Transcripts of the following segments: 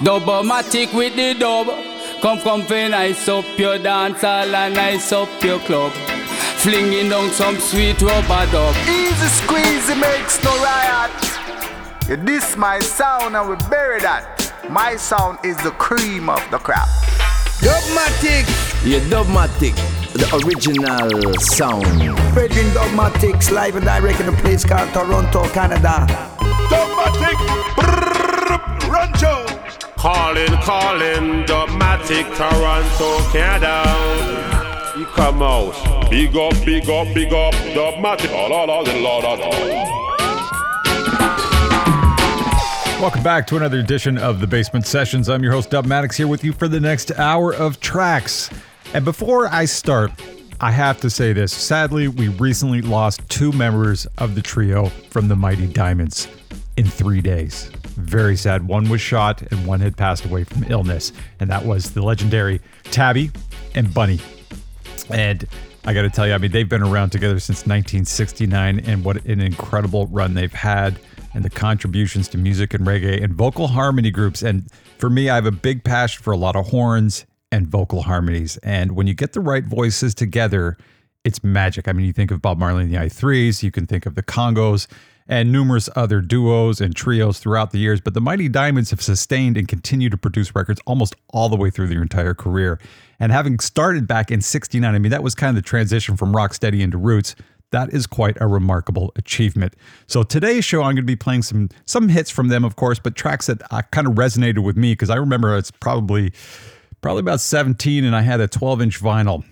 Dubbomatic with the dub. Come, come, fi nice up your dance hall and nice up your club. Flinging down some sweet rubber dub. Easy squeeze, it makes no riot. You diss my sound and we bury that. My sound is the cream of the crop. Dubmatic. Yeah, Dubmatic, the original sound. Brethren Dubmatix live and direct in a place called Toronto, Canada. Dubmatic. Rancho. Calling, calling, Dubmatic, Toronto, Canada. You come out. Big up, big up, big up, la. Welcome back to another edition of the Basement Sessions. I'm your host, Dubmatix, here with you for the next hour of tracks. And before I start, I have to say this. Sadly, we recently lost two members of the trio from the Mighty Diamonds in three days. Very sad. One was shot and one had passed away from illness. And that was the legendary Tabby and Bunny. And I got to tell you, I mean, they've been around together since 1969, and what an incredible run they've had and the contributions to music and reggae and vocal harmony groups. And for me, I have a big passion for a lot of horns and vocal harmonies. And when you get the right voices together, it's magic. I mean, you think of Bob Marley and the I-Threes, you can think of the Congos and numerous other duos and trios throughout the years, but the Mighty Diamonds have sustained and continue to produce records almost all the way through their entire career. And having started back in 69, I mean, that was kind of the transition from rocksteady into roots that is quite a remarkable achievement. So today's show, I'm going to be playing some some hits from them, of course, but tracks that uh, kind of resonated with me because I remember it's probably probably about 17, and I had a 12 inch vinyl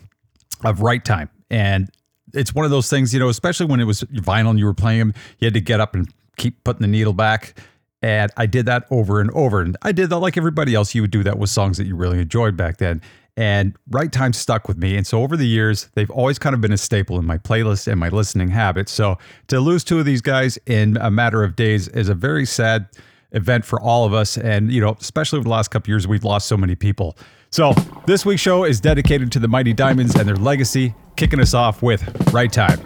of Right Time, and it's one of those things, you know, especially when it was vinyl and you were playing them, you had to get up and keep putting the needle back. And I did that over and over. And I did that like everybody else. You would do that with songs that you really enjoyed back then and right time stuck with me. And so over the years, they've always kind of been a staple in my playlist and my listening habits. So to lose two of these guys in a matter of days is a very sad event for all of us. And, you know, especially over the last couple years, we've lost so many people. So this week's show is dedicated to the Mighty Diamonds and their legacy, kicking us off with Right Time.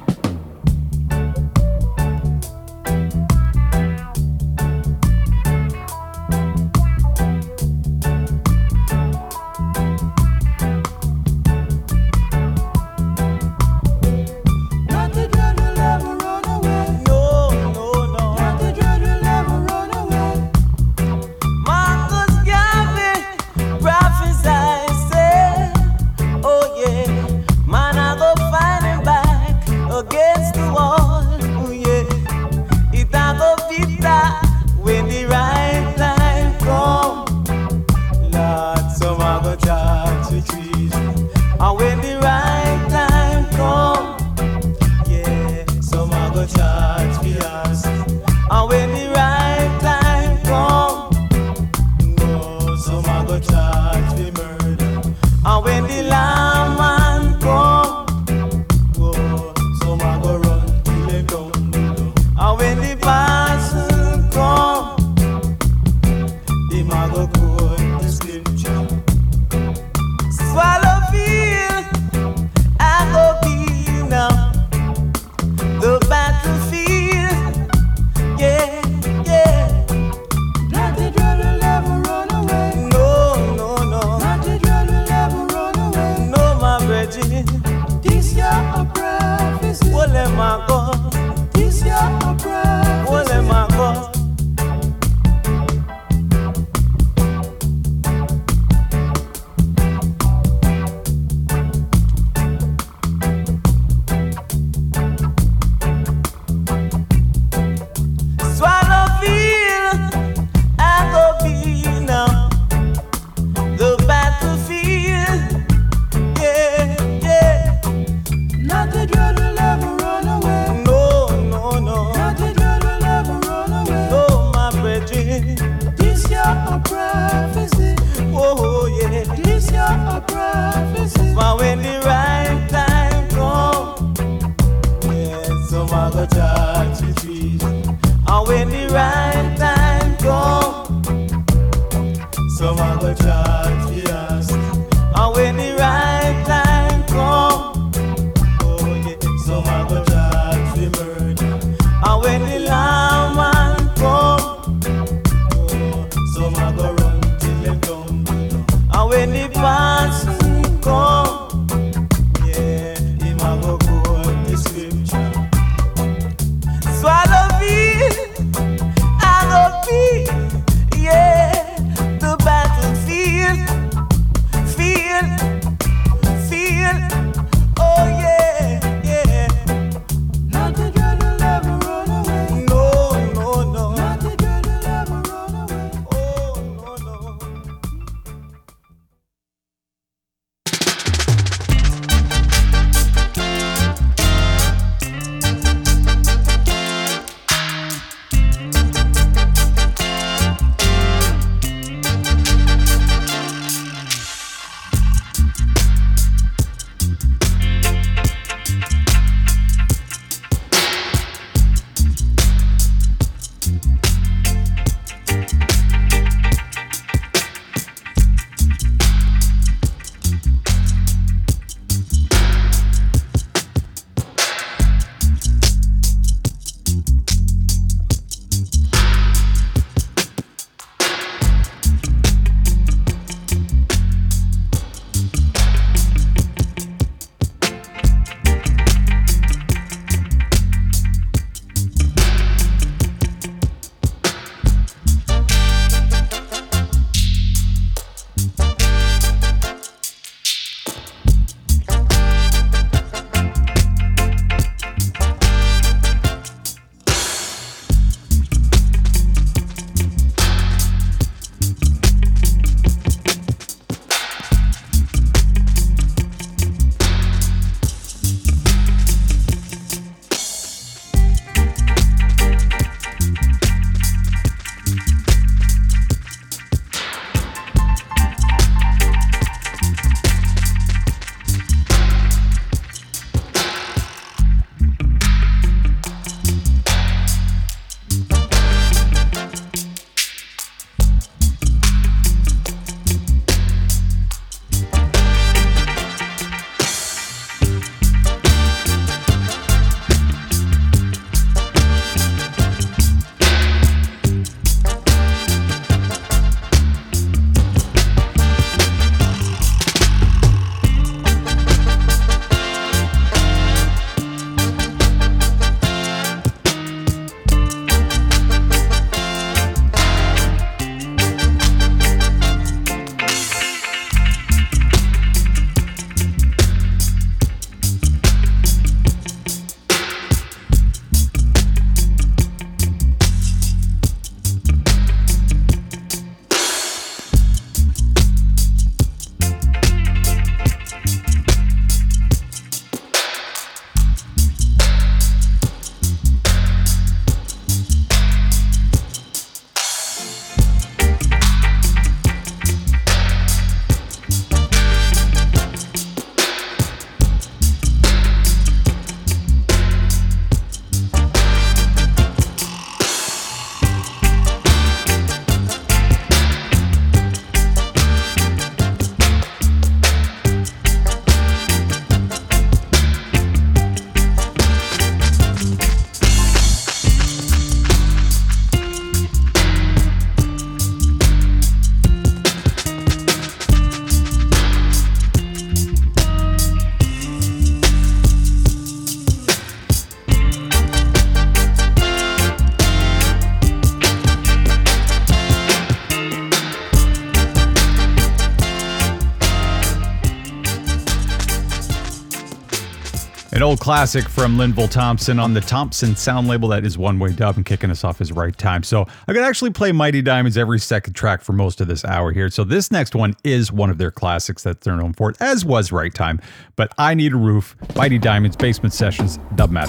Classic from Linval Thompson on the Thompson sound label that is one way dub and kicking us off is right time. So going to actually play Mighty Diamonds every second track for most of this hour here. So this next one is one of their classics that they're known for, as was Right Time. But I Need a Roof, Mighty Diamonds, Basement Sessions. Remember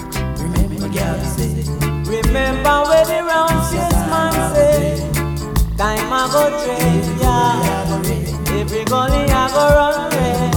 round man say Time I go yeah Every gully I go run red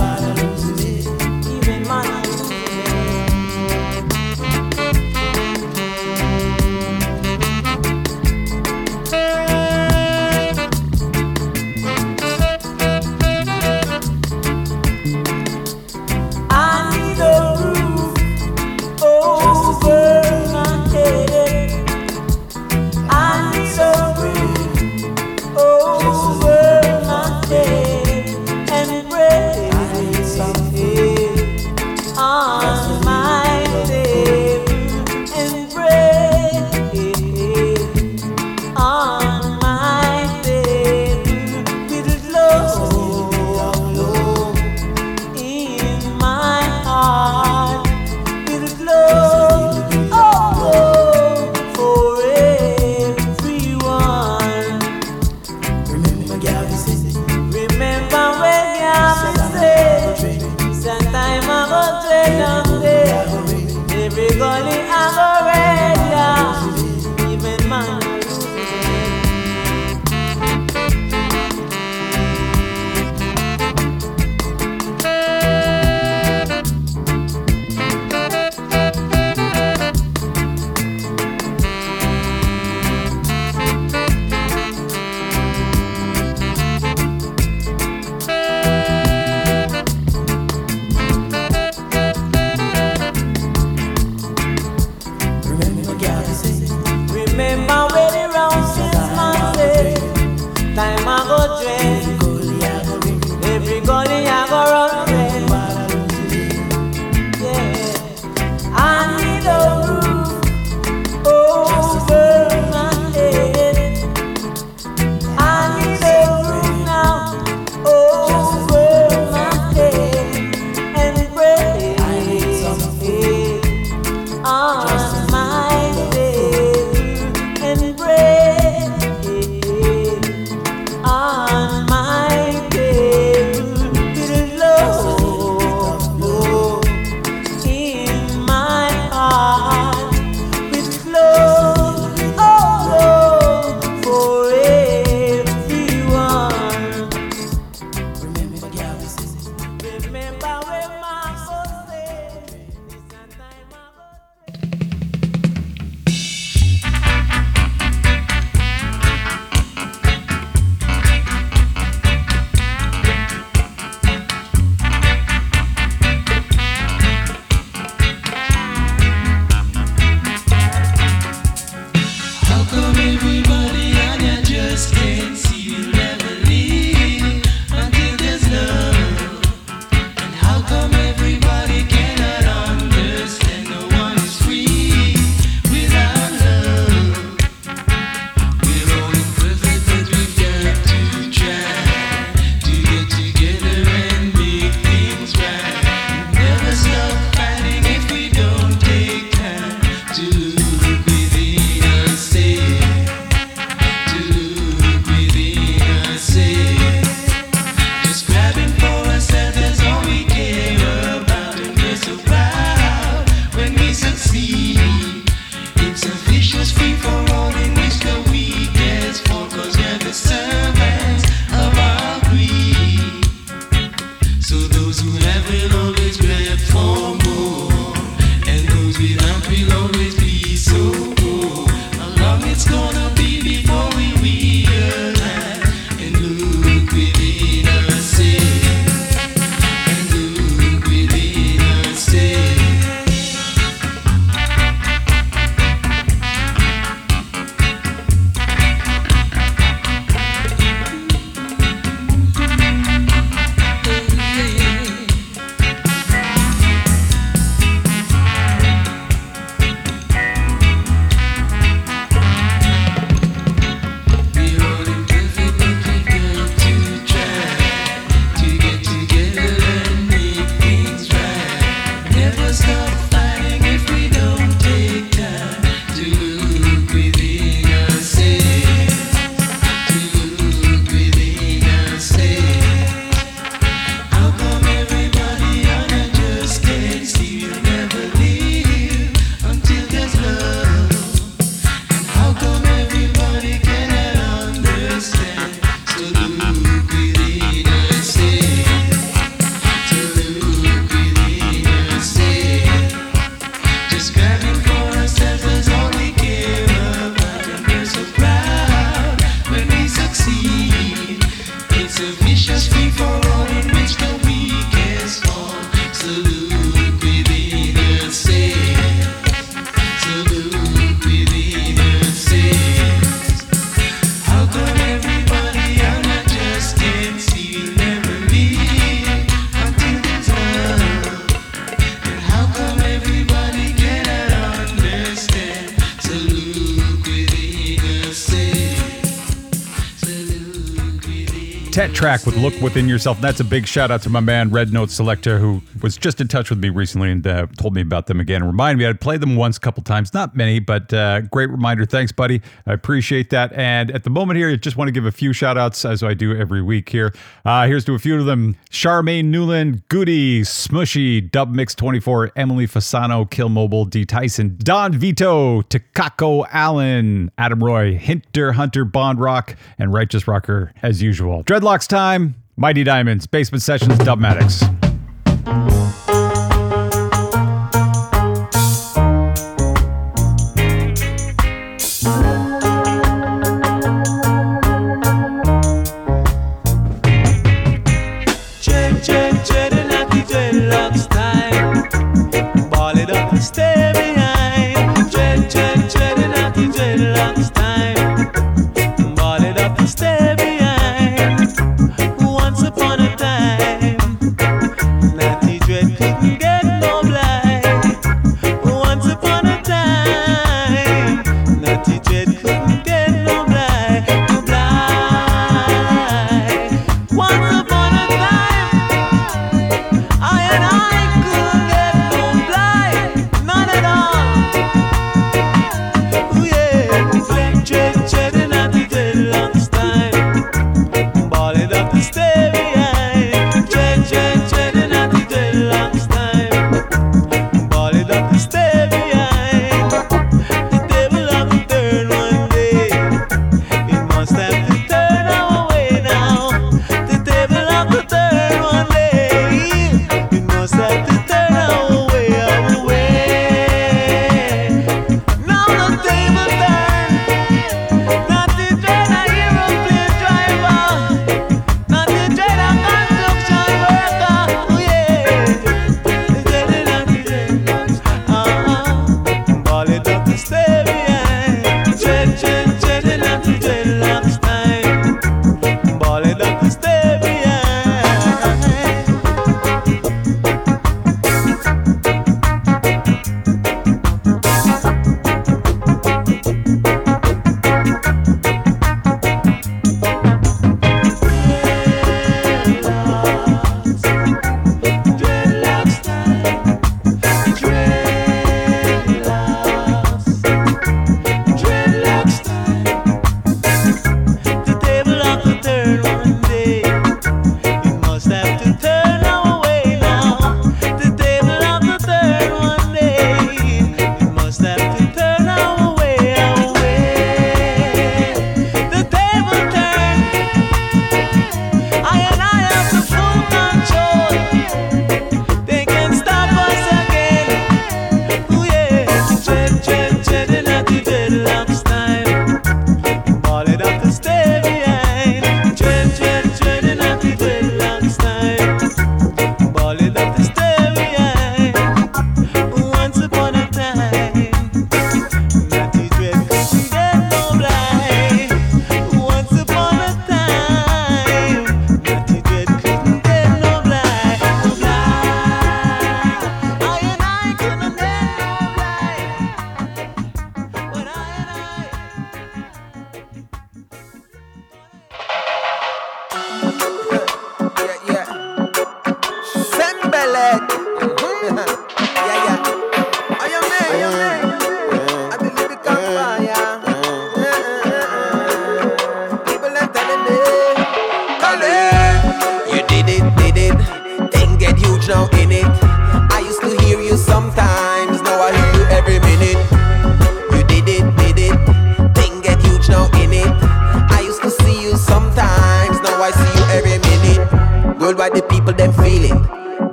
Tet track with Look Within Yourself. That's a big shout out to my man, Red Note Selector, who was just in touch with me recently and uh, told me about them again and reminded me I'd played them once, a couple times, not many, but uh, great reminder. Thanks, buddy. I appreciate that. And at the moment here, I just want to give a few shout outs as I do every week here. Uh, here's to a few of them Charmaine Newland, Goody, Smushy, Dub Mix 24, Emily Fasano, Kill Mobile, D Tyson, Don Vito, Takako Allen, Adam Roy, Hinter Hunter, Bond Rock, and Righteous Rocker as usual. Dread Locks time, Mighty Diamonds, Basement Sessions, Dubmatix.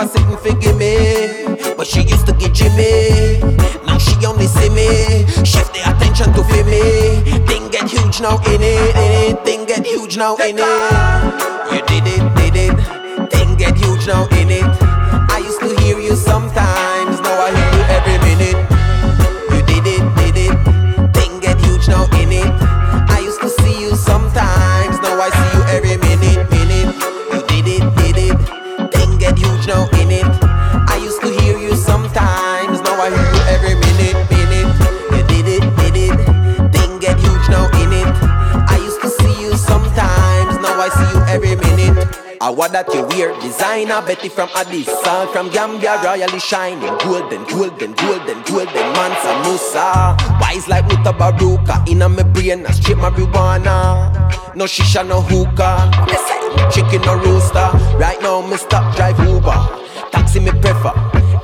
Like she have a sitting figure me, but she used to get Jimmy. Now she only see me, shift the attention to feel me. Thing get huge now in it. Thing get huge now in it. I what that you wear, designer Betty from Addis, Salt from Gambia, royally shining, golden, golden, golden, golden, Mansa Musa, wise like Mutabaruka, inna me brain, a straight marijuana, no shisha, no hookah, chicken or rooster, right now me stop drive Uber, taxi me prefer,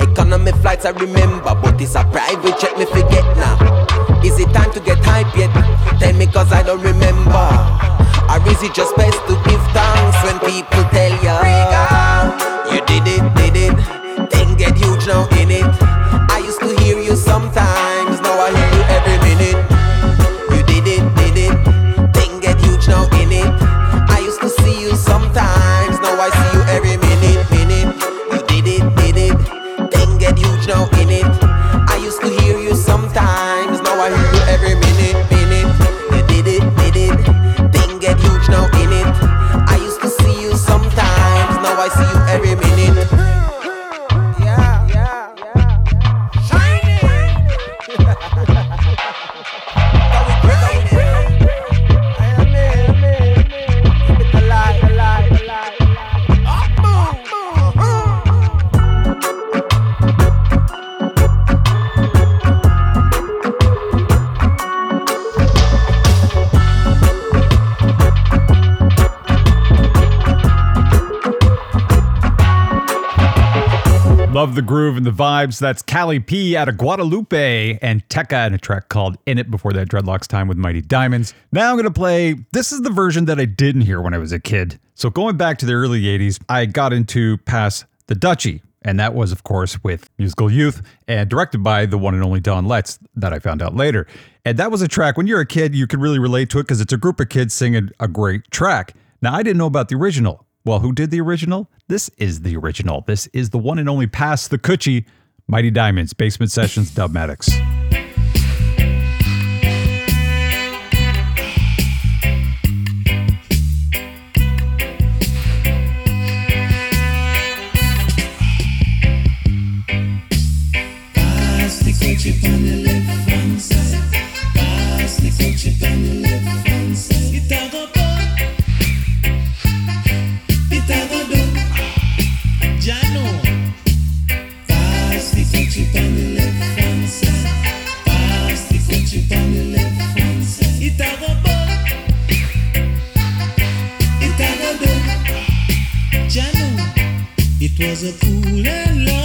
economy flights I remember, but it's a private jet me forget now. Is it time to get hype yet? Tell me cause I don't remember. Or is it just best to give thanks when people tell ya? You did it, did it. Thing get huge now in it. I used to hear you sometimes, now I hear you every minute. You did it, did it. Thing get huge now in it. The groove and the vibes. That's Cali P out of Guadeloupe and Tekka in a track called In It before that Dreadlocks time with Mighty Diamonds. Now I'm going to play, this is the version that I didn't hear when I was a kid. So going back to the early 80s, I got into Pass the Dutchie. And that was, of course, with Musical Youth and directed by the one and only Don Letts that I found out later. And that was a track, when you're a kid, you can really relate to it because it's a group of kids singing a great track. Now, I didn't know about the original. Well, who did the original? This is the original. This is the one and only Pass the Kouchie, Mighty Diamonds, Basement Sessions, Dubmatix. Pass the ketchup on the left hand side. Pass the ketchup on the left It was a cool and lovely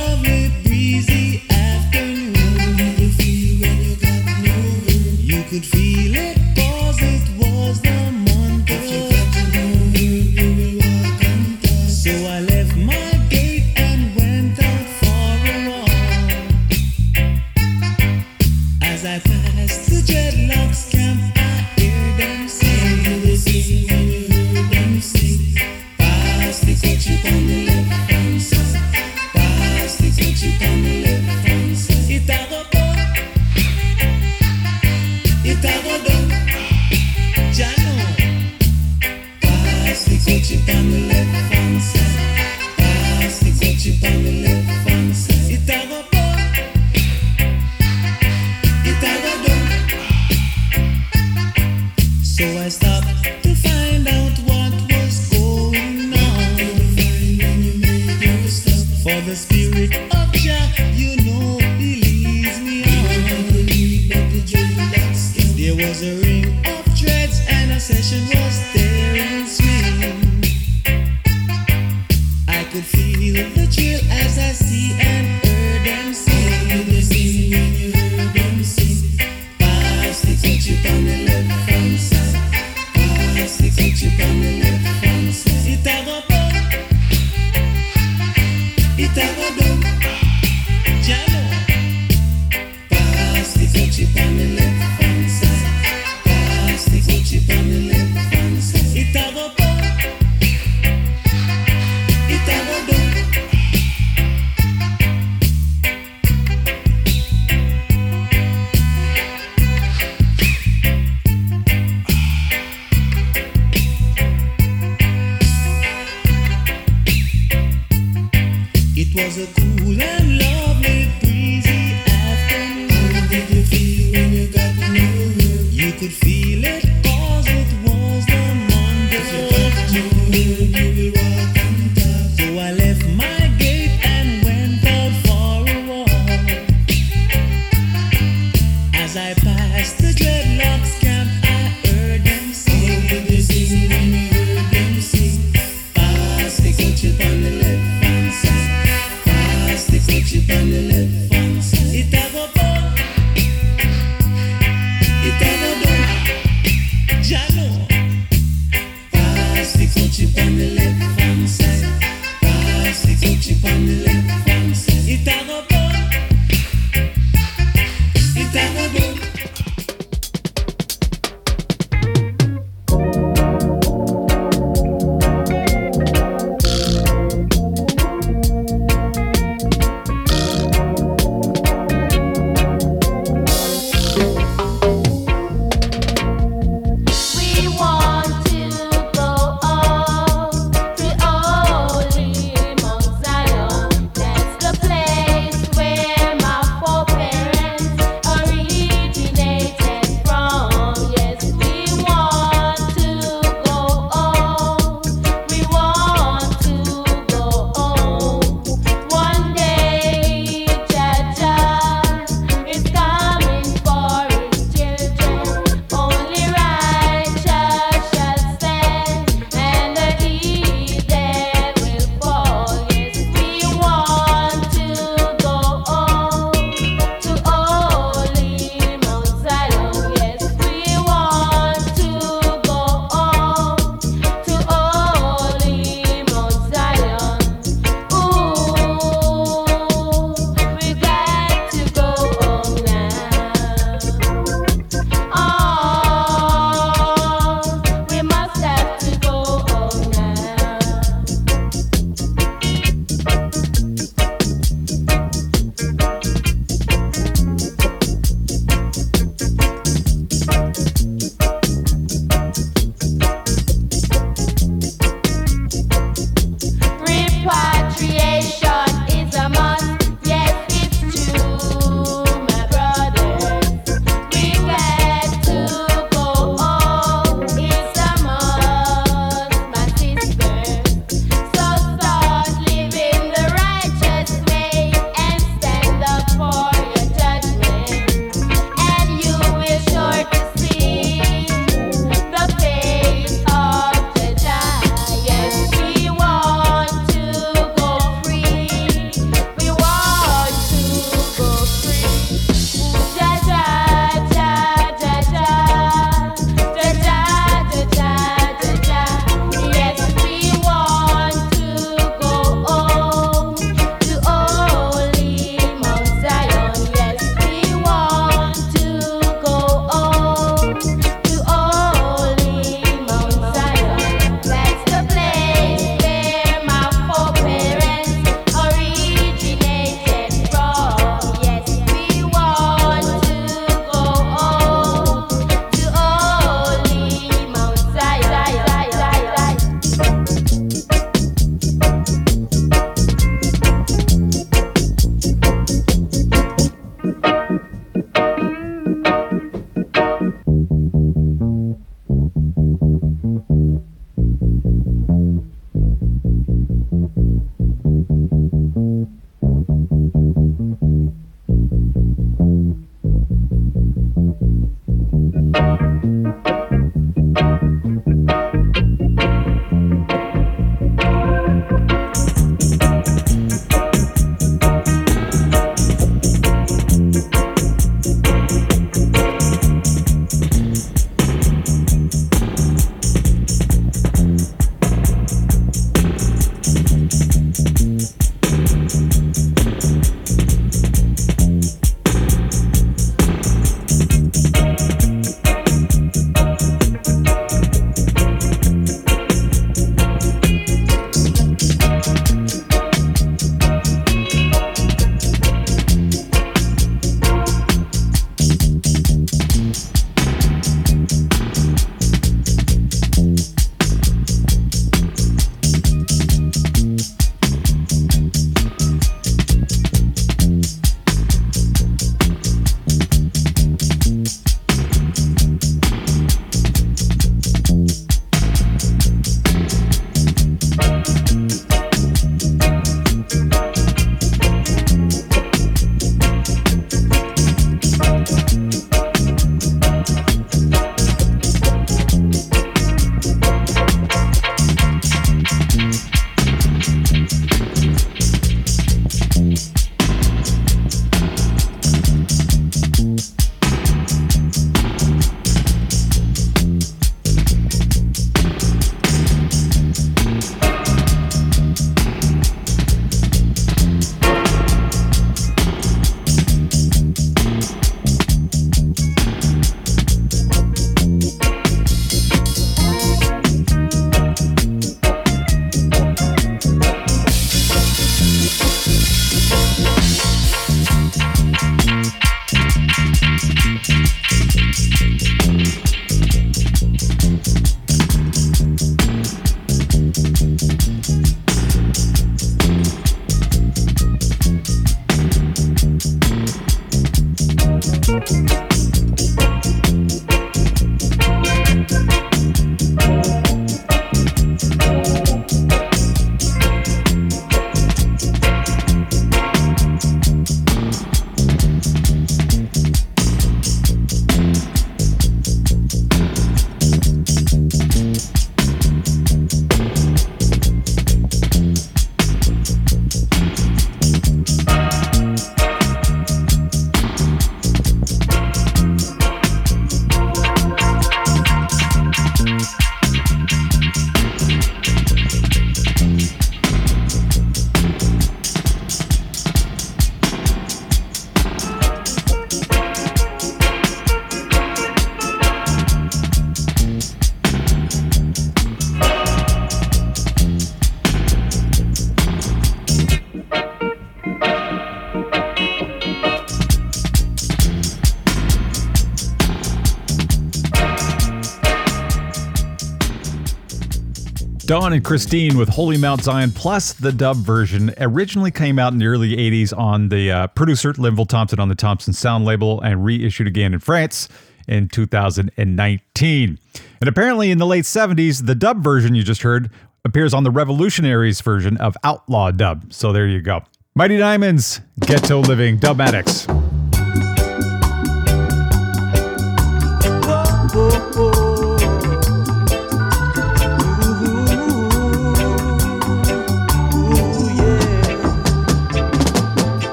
Dawn and Christine with Holy Mount Zion plus the dub version originally came out in the early 80s on the uh, producer Linval Thompson on the Thompson Sound label and reissued again in France in 2019. And apparently in the late 70s, the dub version you just heard appears on the Revolutionaries version of Outlaw Dub. So there you go. Mighty Diamonds, Ghetto Living, Dub Addicts.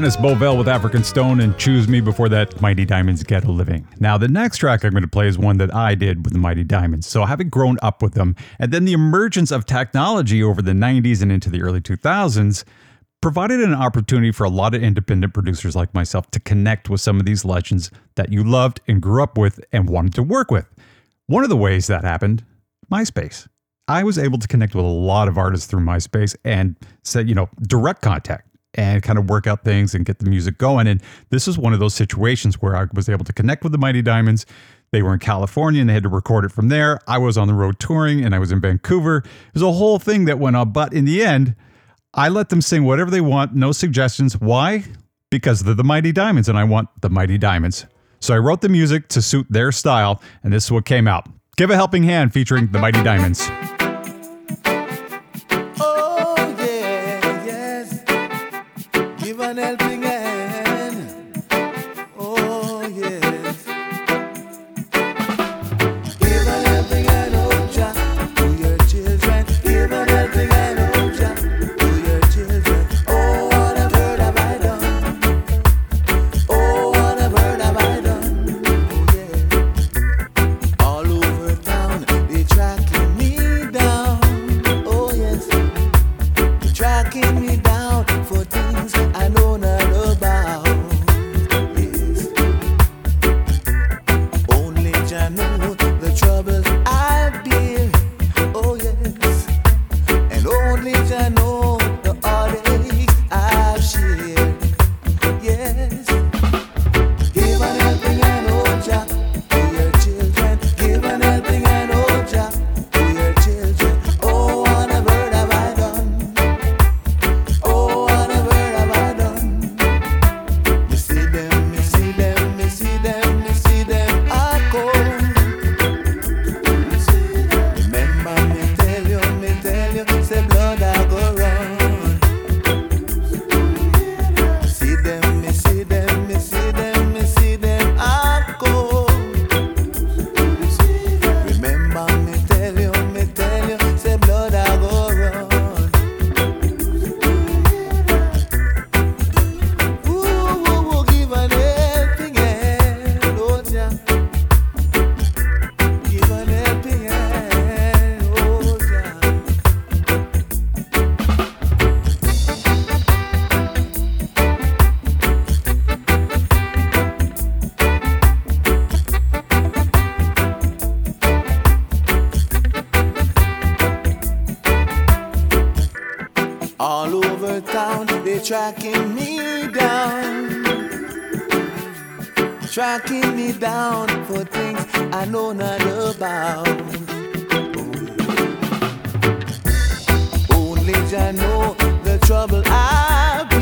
Dennis Bovell with African Stone and Choose Me before that Mighty Diamonds Ghetto Living. Now, the next track I'm going to play is one that I did with the Mighty Diamonds. So, having grown up with them, and then the emergence of technology over the 90s and into the early 2000s provided an opportunity for a lot of independent producers like myself to connect with some of these legends that you loved and grew up with and wanted to work with. One of the ways that happened, MySpace. I was able to connect with a lot of artists through MySpace and say, you know, direct contact and kind of work out things and get the music going. And this is one of those situations where I was able to connect with the Mighty Diamonds. They were in California and they had to record it from there. I was on the road touring and I was in Vancouver. It was a whole thing that went on. But in the end, I let them sing whatever they want, no suggestions. Why? Because they're the Mighty Diamonds and I want the Mighty Diamonds. So I wrote the music to suit their style, and this is what came out. Give a helping hand featuring the Mighty Diamonds. Give an tracking me down. Tracking me down for things I know not about. Only I know the trouble I've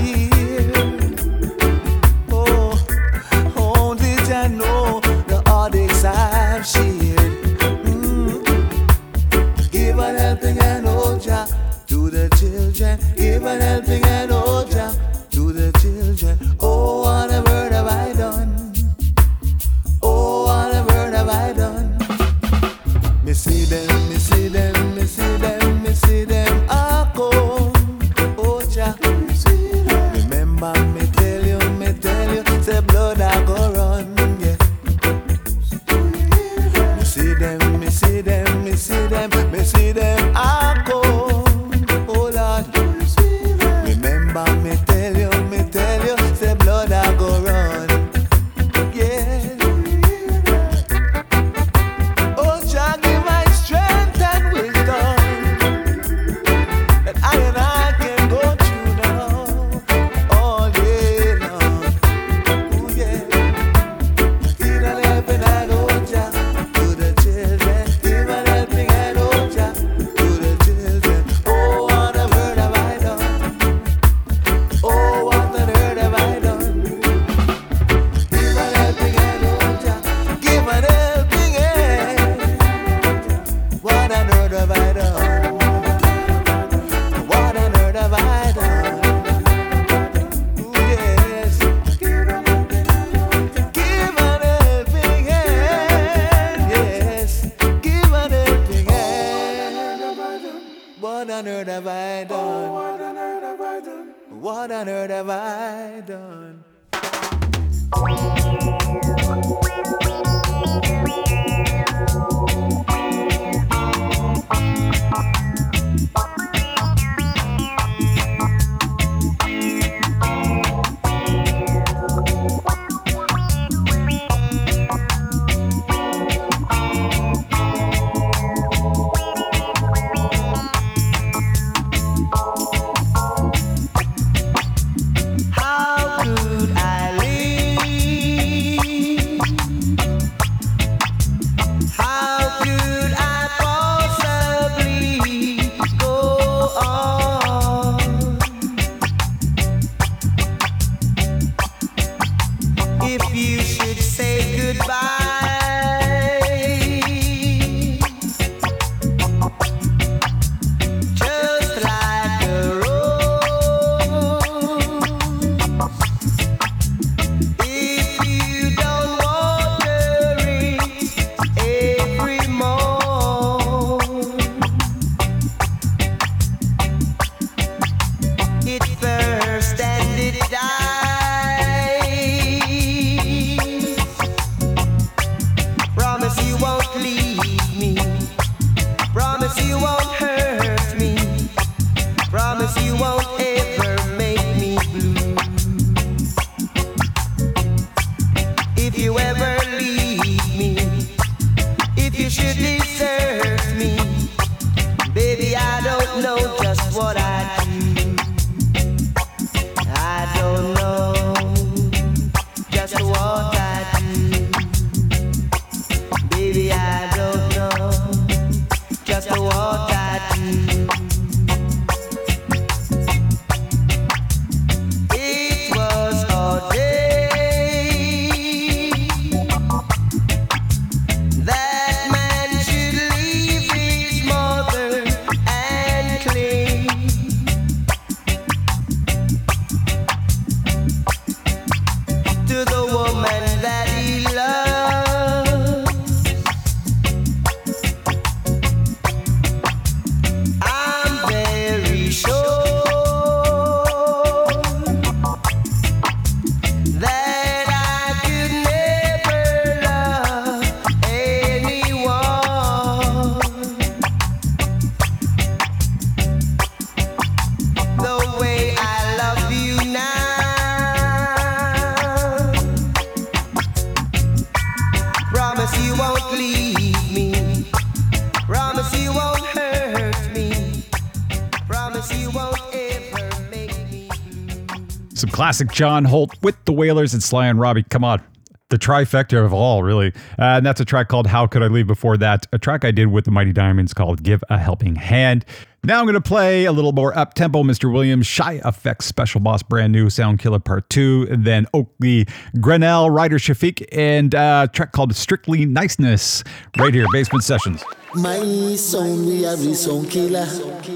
classic John Holt with the Wailers and Sly and Robbie. Come on. The trifecta of all, really. Uh, and that's a track called How Could I Leave Before That? A track I did with the Mighty Diamonds called Give a Helping Hand. Now I'm going to play a little more up tempo, Mr. Williamz, Shy FX, Special Boss, brand new, Sound Killer Part 2, and then Oakley, Grenell, Rider Shafique, and uh, a track called Strictly Niceness, right here, Basement Sessions. My sound, we are the sound killer.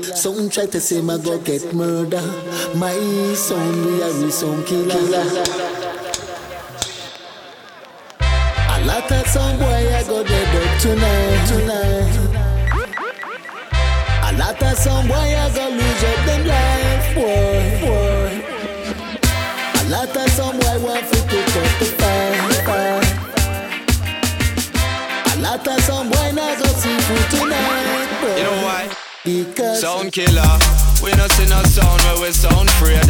Some try to say my go get murder. My sound, we are the sound killer. A lot of some boy I go dead up tonight, tonight. A lot of some boy I go lose up them life, boy, boy. A lot of some boy want to pick up the fight. A lot of some boy not go see food tonight, boy. You know why? Because Sound killer, we not see no sound where we sound afraid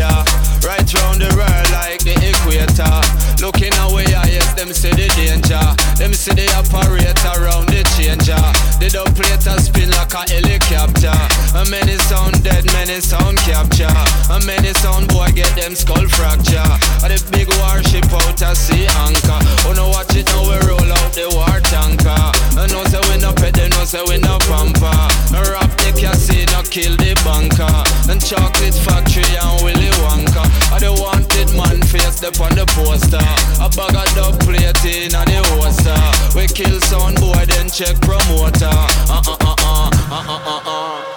Right round the world like the equator. Looking away, I yes, them see the danger. Them see the operator around the changer. The operator spin like a helicopter. A many sound dead, many sound capture. A many sound boy get them skull fracture. A the big warship out a sea anchor. Oh no, watch it now we roll out the war tanker. I know say we no pet, they know say we no pamper. No rap the casino, kill the banker. And chocolate factory and Willy Wonka. I the wanted man face up on the poster. A bag of dub plate in a the holster. We kill sound boy, then check promoter. Uh uh uh uh uh uh uh uh.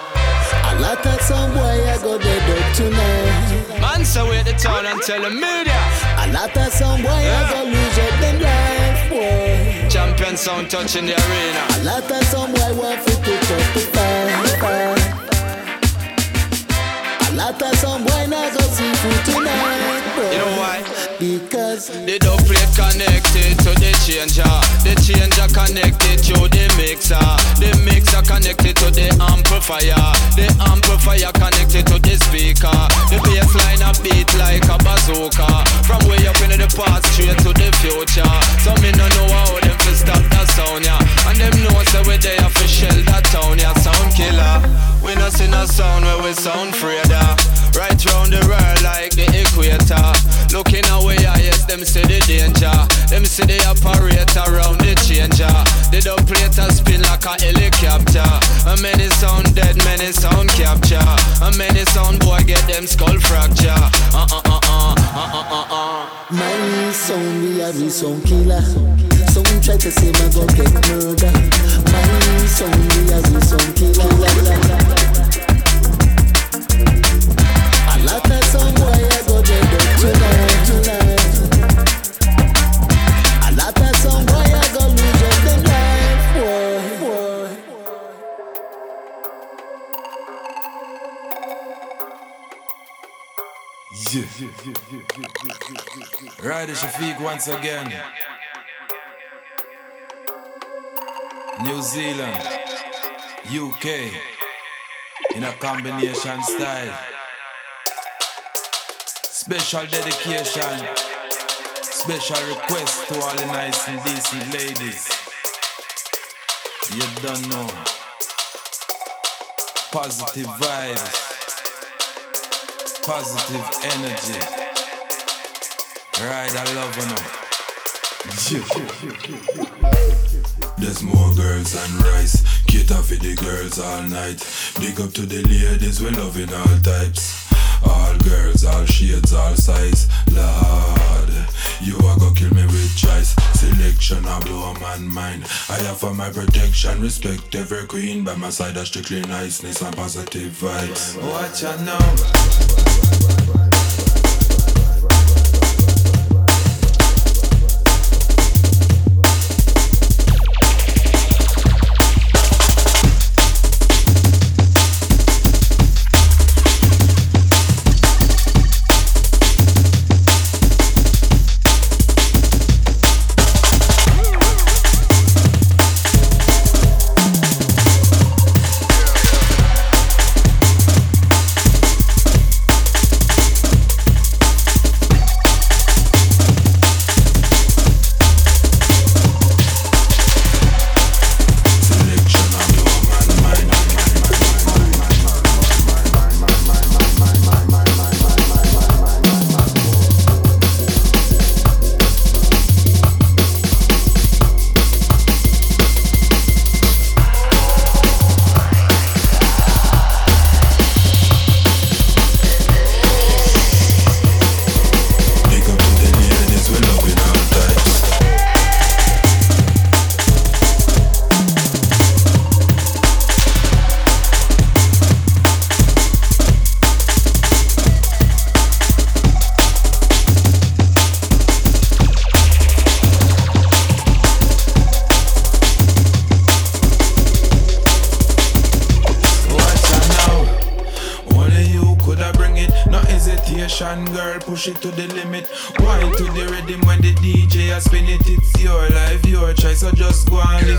a lot of some boy I go dead up tonight. Man, so wait the town and tell the media. A lot of some boy I go lose up them life, boy. Champion sound touching the arena. A lot of some boy want to up the fight, fight. A lot some boy not go see food tonight. You know why? Because The dub plate connected to the changer. The changer connected to the mixer. The mixer connected to the amplifier. The amplifier connected to the speaker. The bass line a beat like a bazooka. From way up into the past straight to the future. So me no know how them fi stop that sound yeah. And them know say we there fi shell that town yeah. Sound killer. We no see no sound where we sound afraid Right round the world like the equator. Looking away, I yes, them see the danger. Them see the operator around the changer. The operator spin like a helicopter. A many sound dead, many sound capture. A many sound boy get them skull fracture. Uh uh uh uh uh uh uh uh. my sound we are the sound killer. Some try to say my go get murder. My sound we are the sound killer. Rider Shafique once again. New Zealand, UK, in a combination style. Special dedication, special request to all the nice and decent ladies. You don't know. Positive vibes, positive energy. Right, I love you. There's more girls and rice. Cater for the girls all night. Big up to the ladies, we're loving all types. All girls, size. Lord, you are gonna kill me with choice. Selection, I blow a man mind. I offer my protection, respect every queen. By my side, are strictly niceness and positive vibes. Watch out now.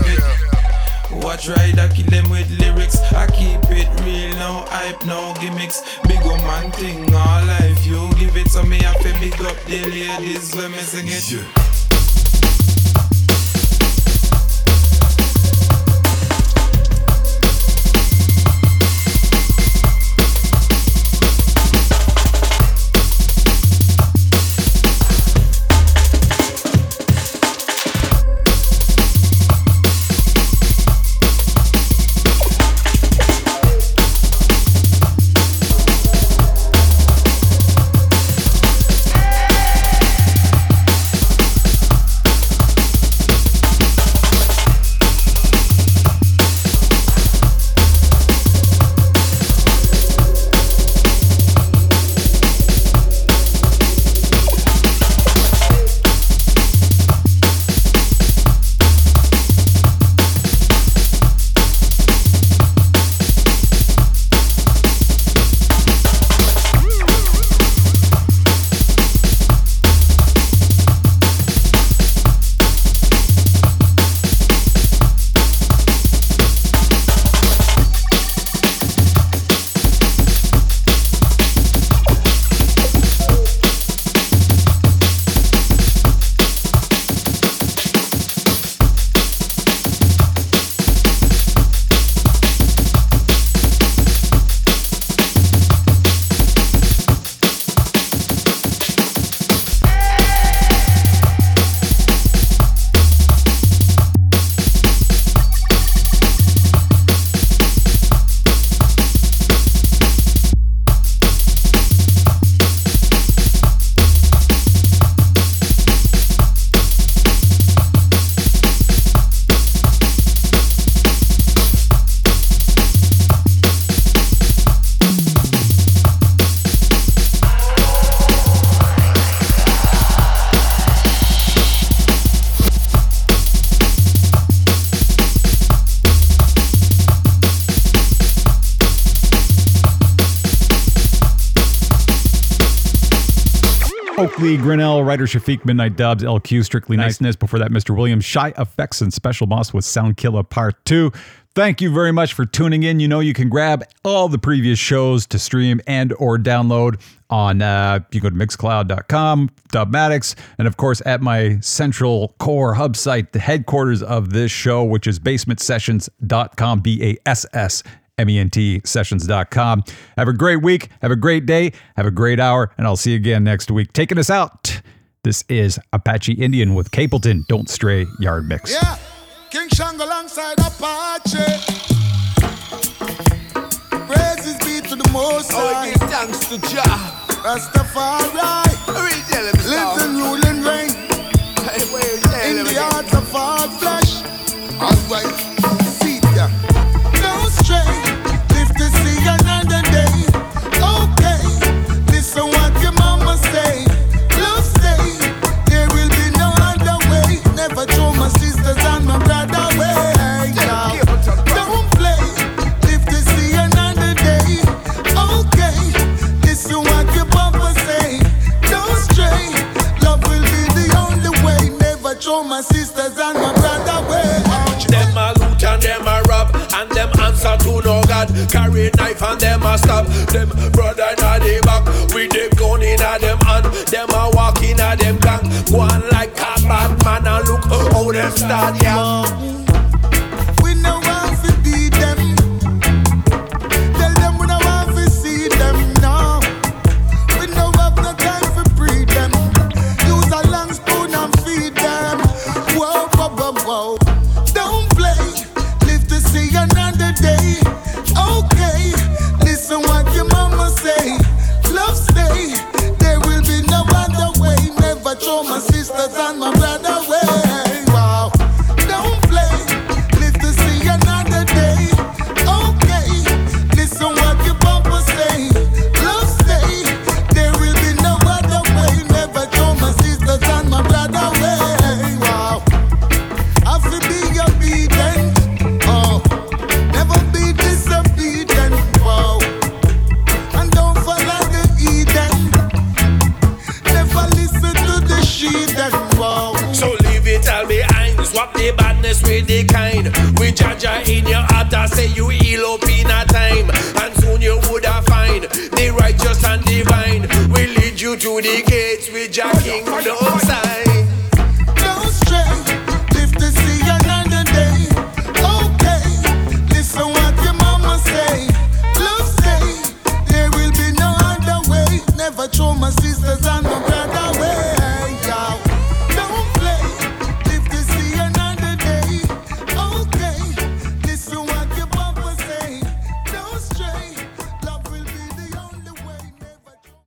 It. Watch right, I kill them with lyrics. I keep it real, no hype, no gimmicks. Big old man thing, all life you give it. to me have to big up the ladies when me sing it. Grinnell, Rider Shafique, Midnight Dubs, LQ, Strictly nice. Niceness. Before that, Mr. Williamz, Shy FX, and Special Boss with Sound Killer Part 2. Thank you very much for tuning in. You know you can grab all the previous shows to stream and or download on uh, you go to mixcloud.com, Dubmatix, and of course at my central core hub site, the headquarters of this show, which is basementsessions.com, B-A-S-S M-E-N-T sessions.com. Have a great week. Have a great day. Have a great hour. And I'll see you again next week. Taking us out. This is Apache Indian with Capleton. Don't stray yard mix. Yeah, King Shango alongside Apache. Praises be to the most oh, high. give thanks to Jah. Rastafari. Living, ruling, reign. In the heart of all flesh. Alright, see ya. No stray. My sisters and my brother away. Them a loot and them a rob And them answer to no God. Carry knife and them a stab. Them brother inna the back With them gun inna them hand. Them a walk inna them gang. Go on like a bad man And look how them start yeah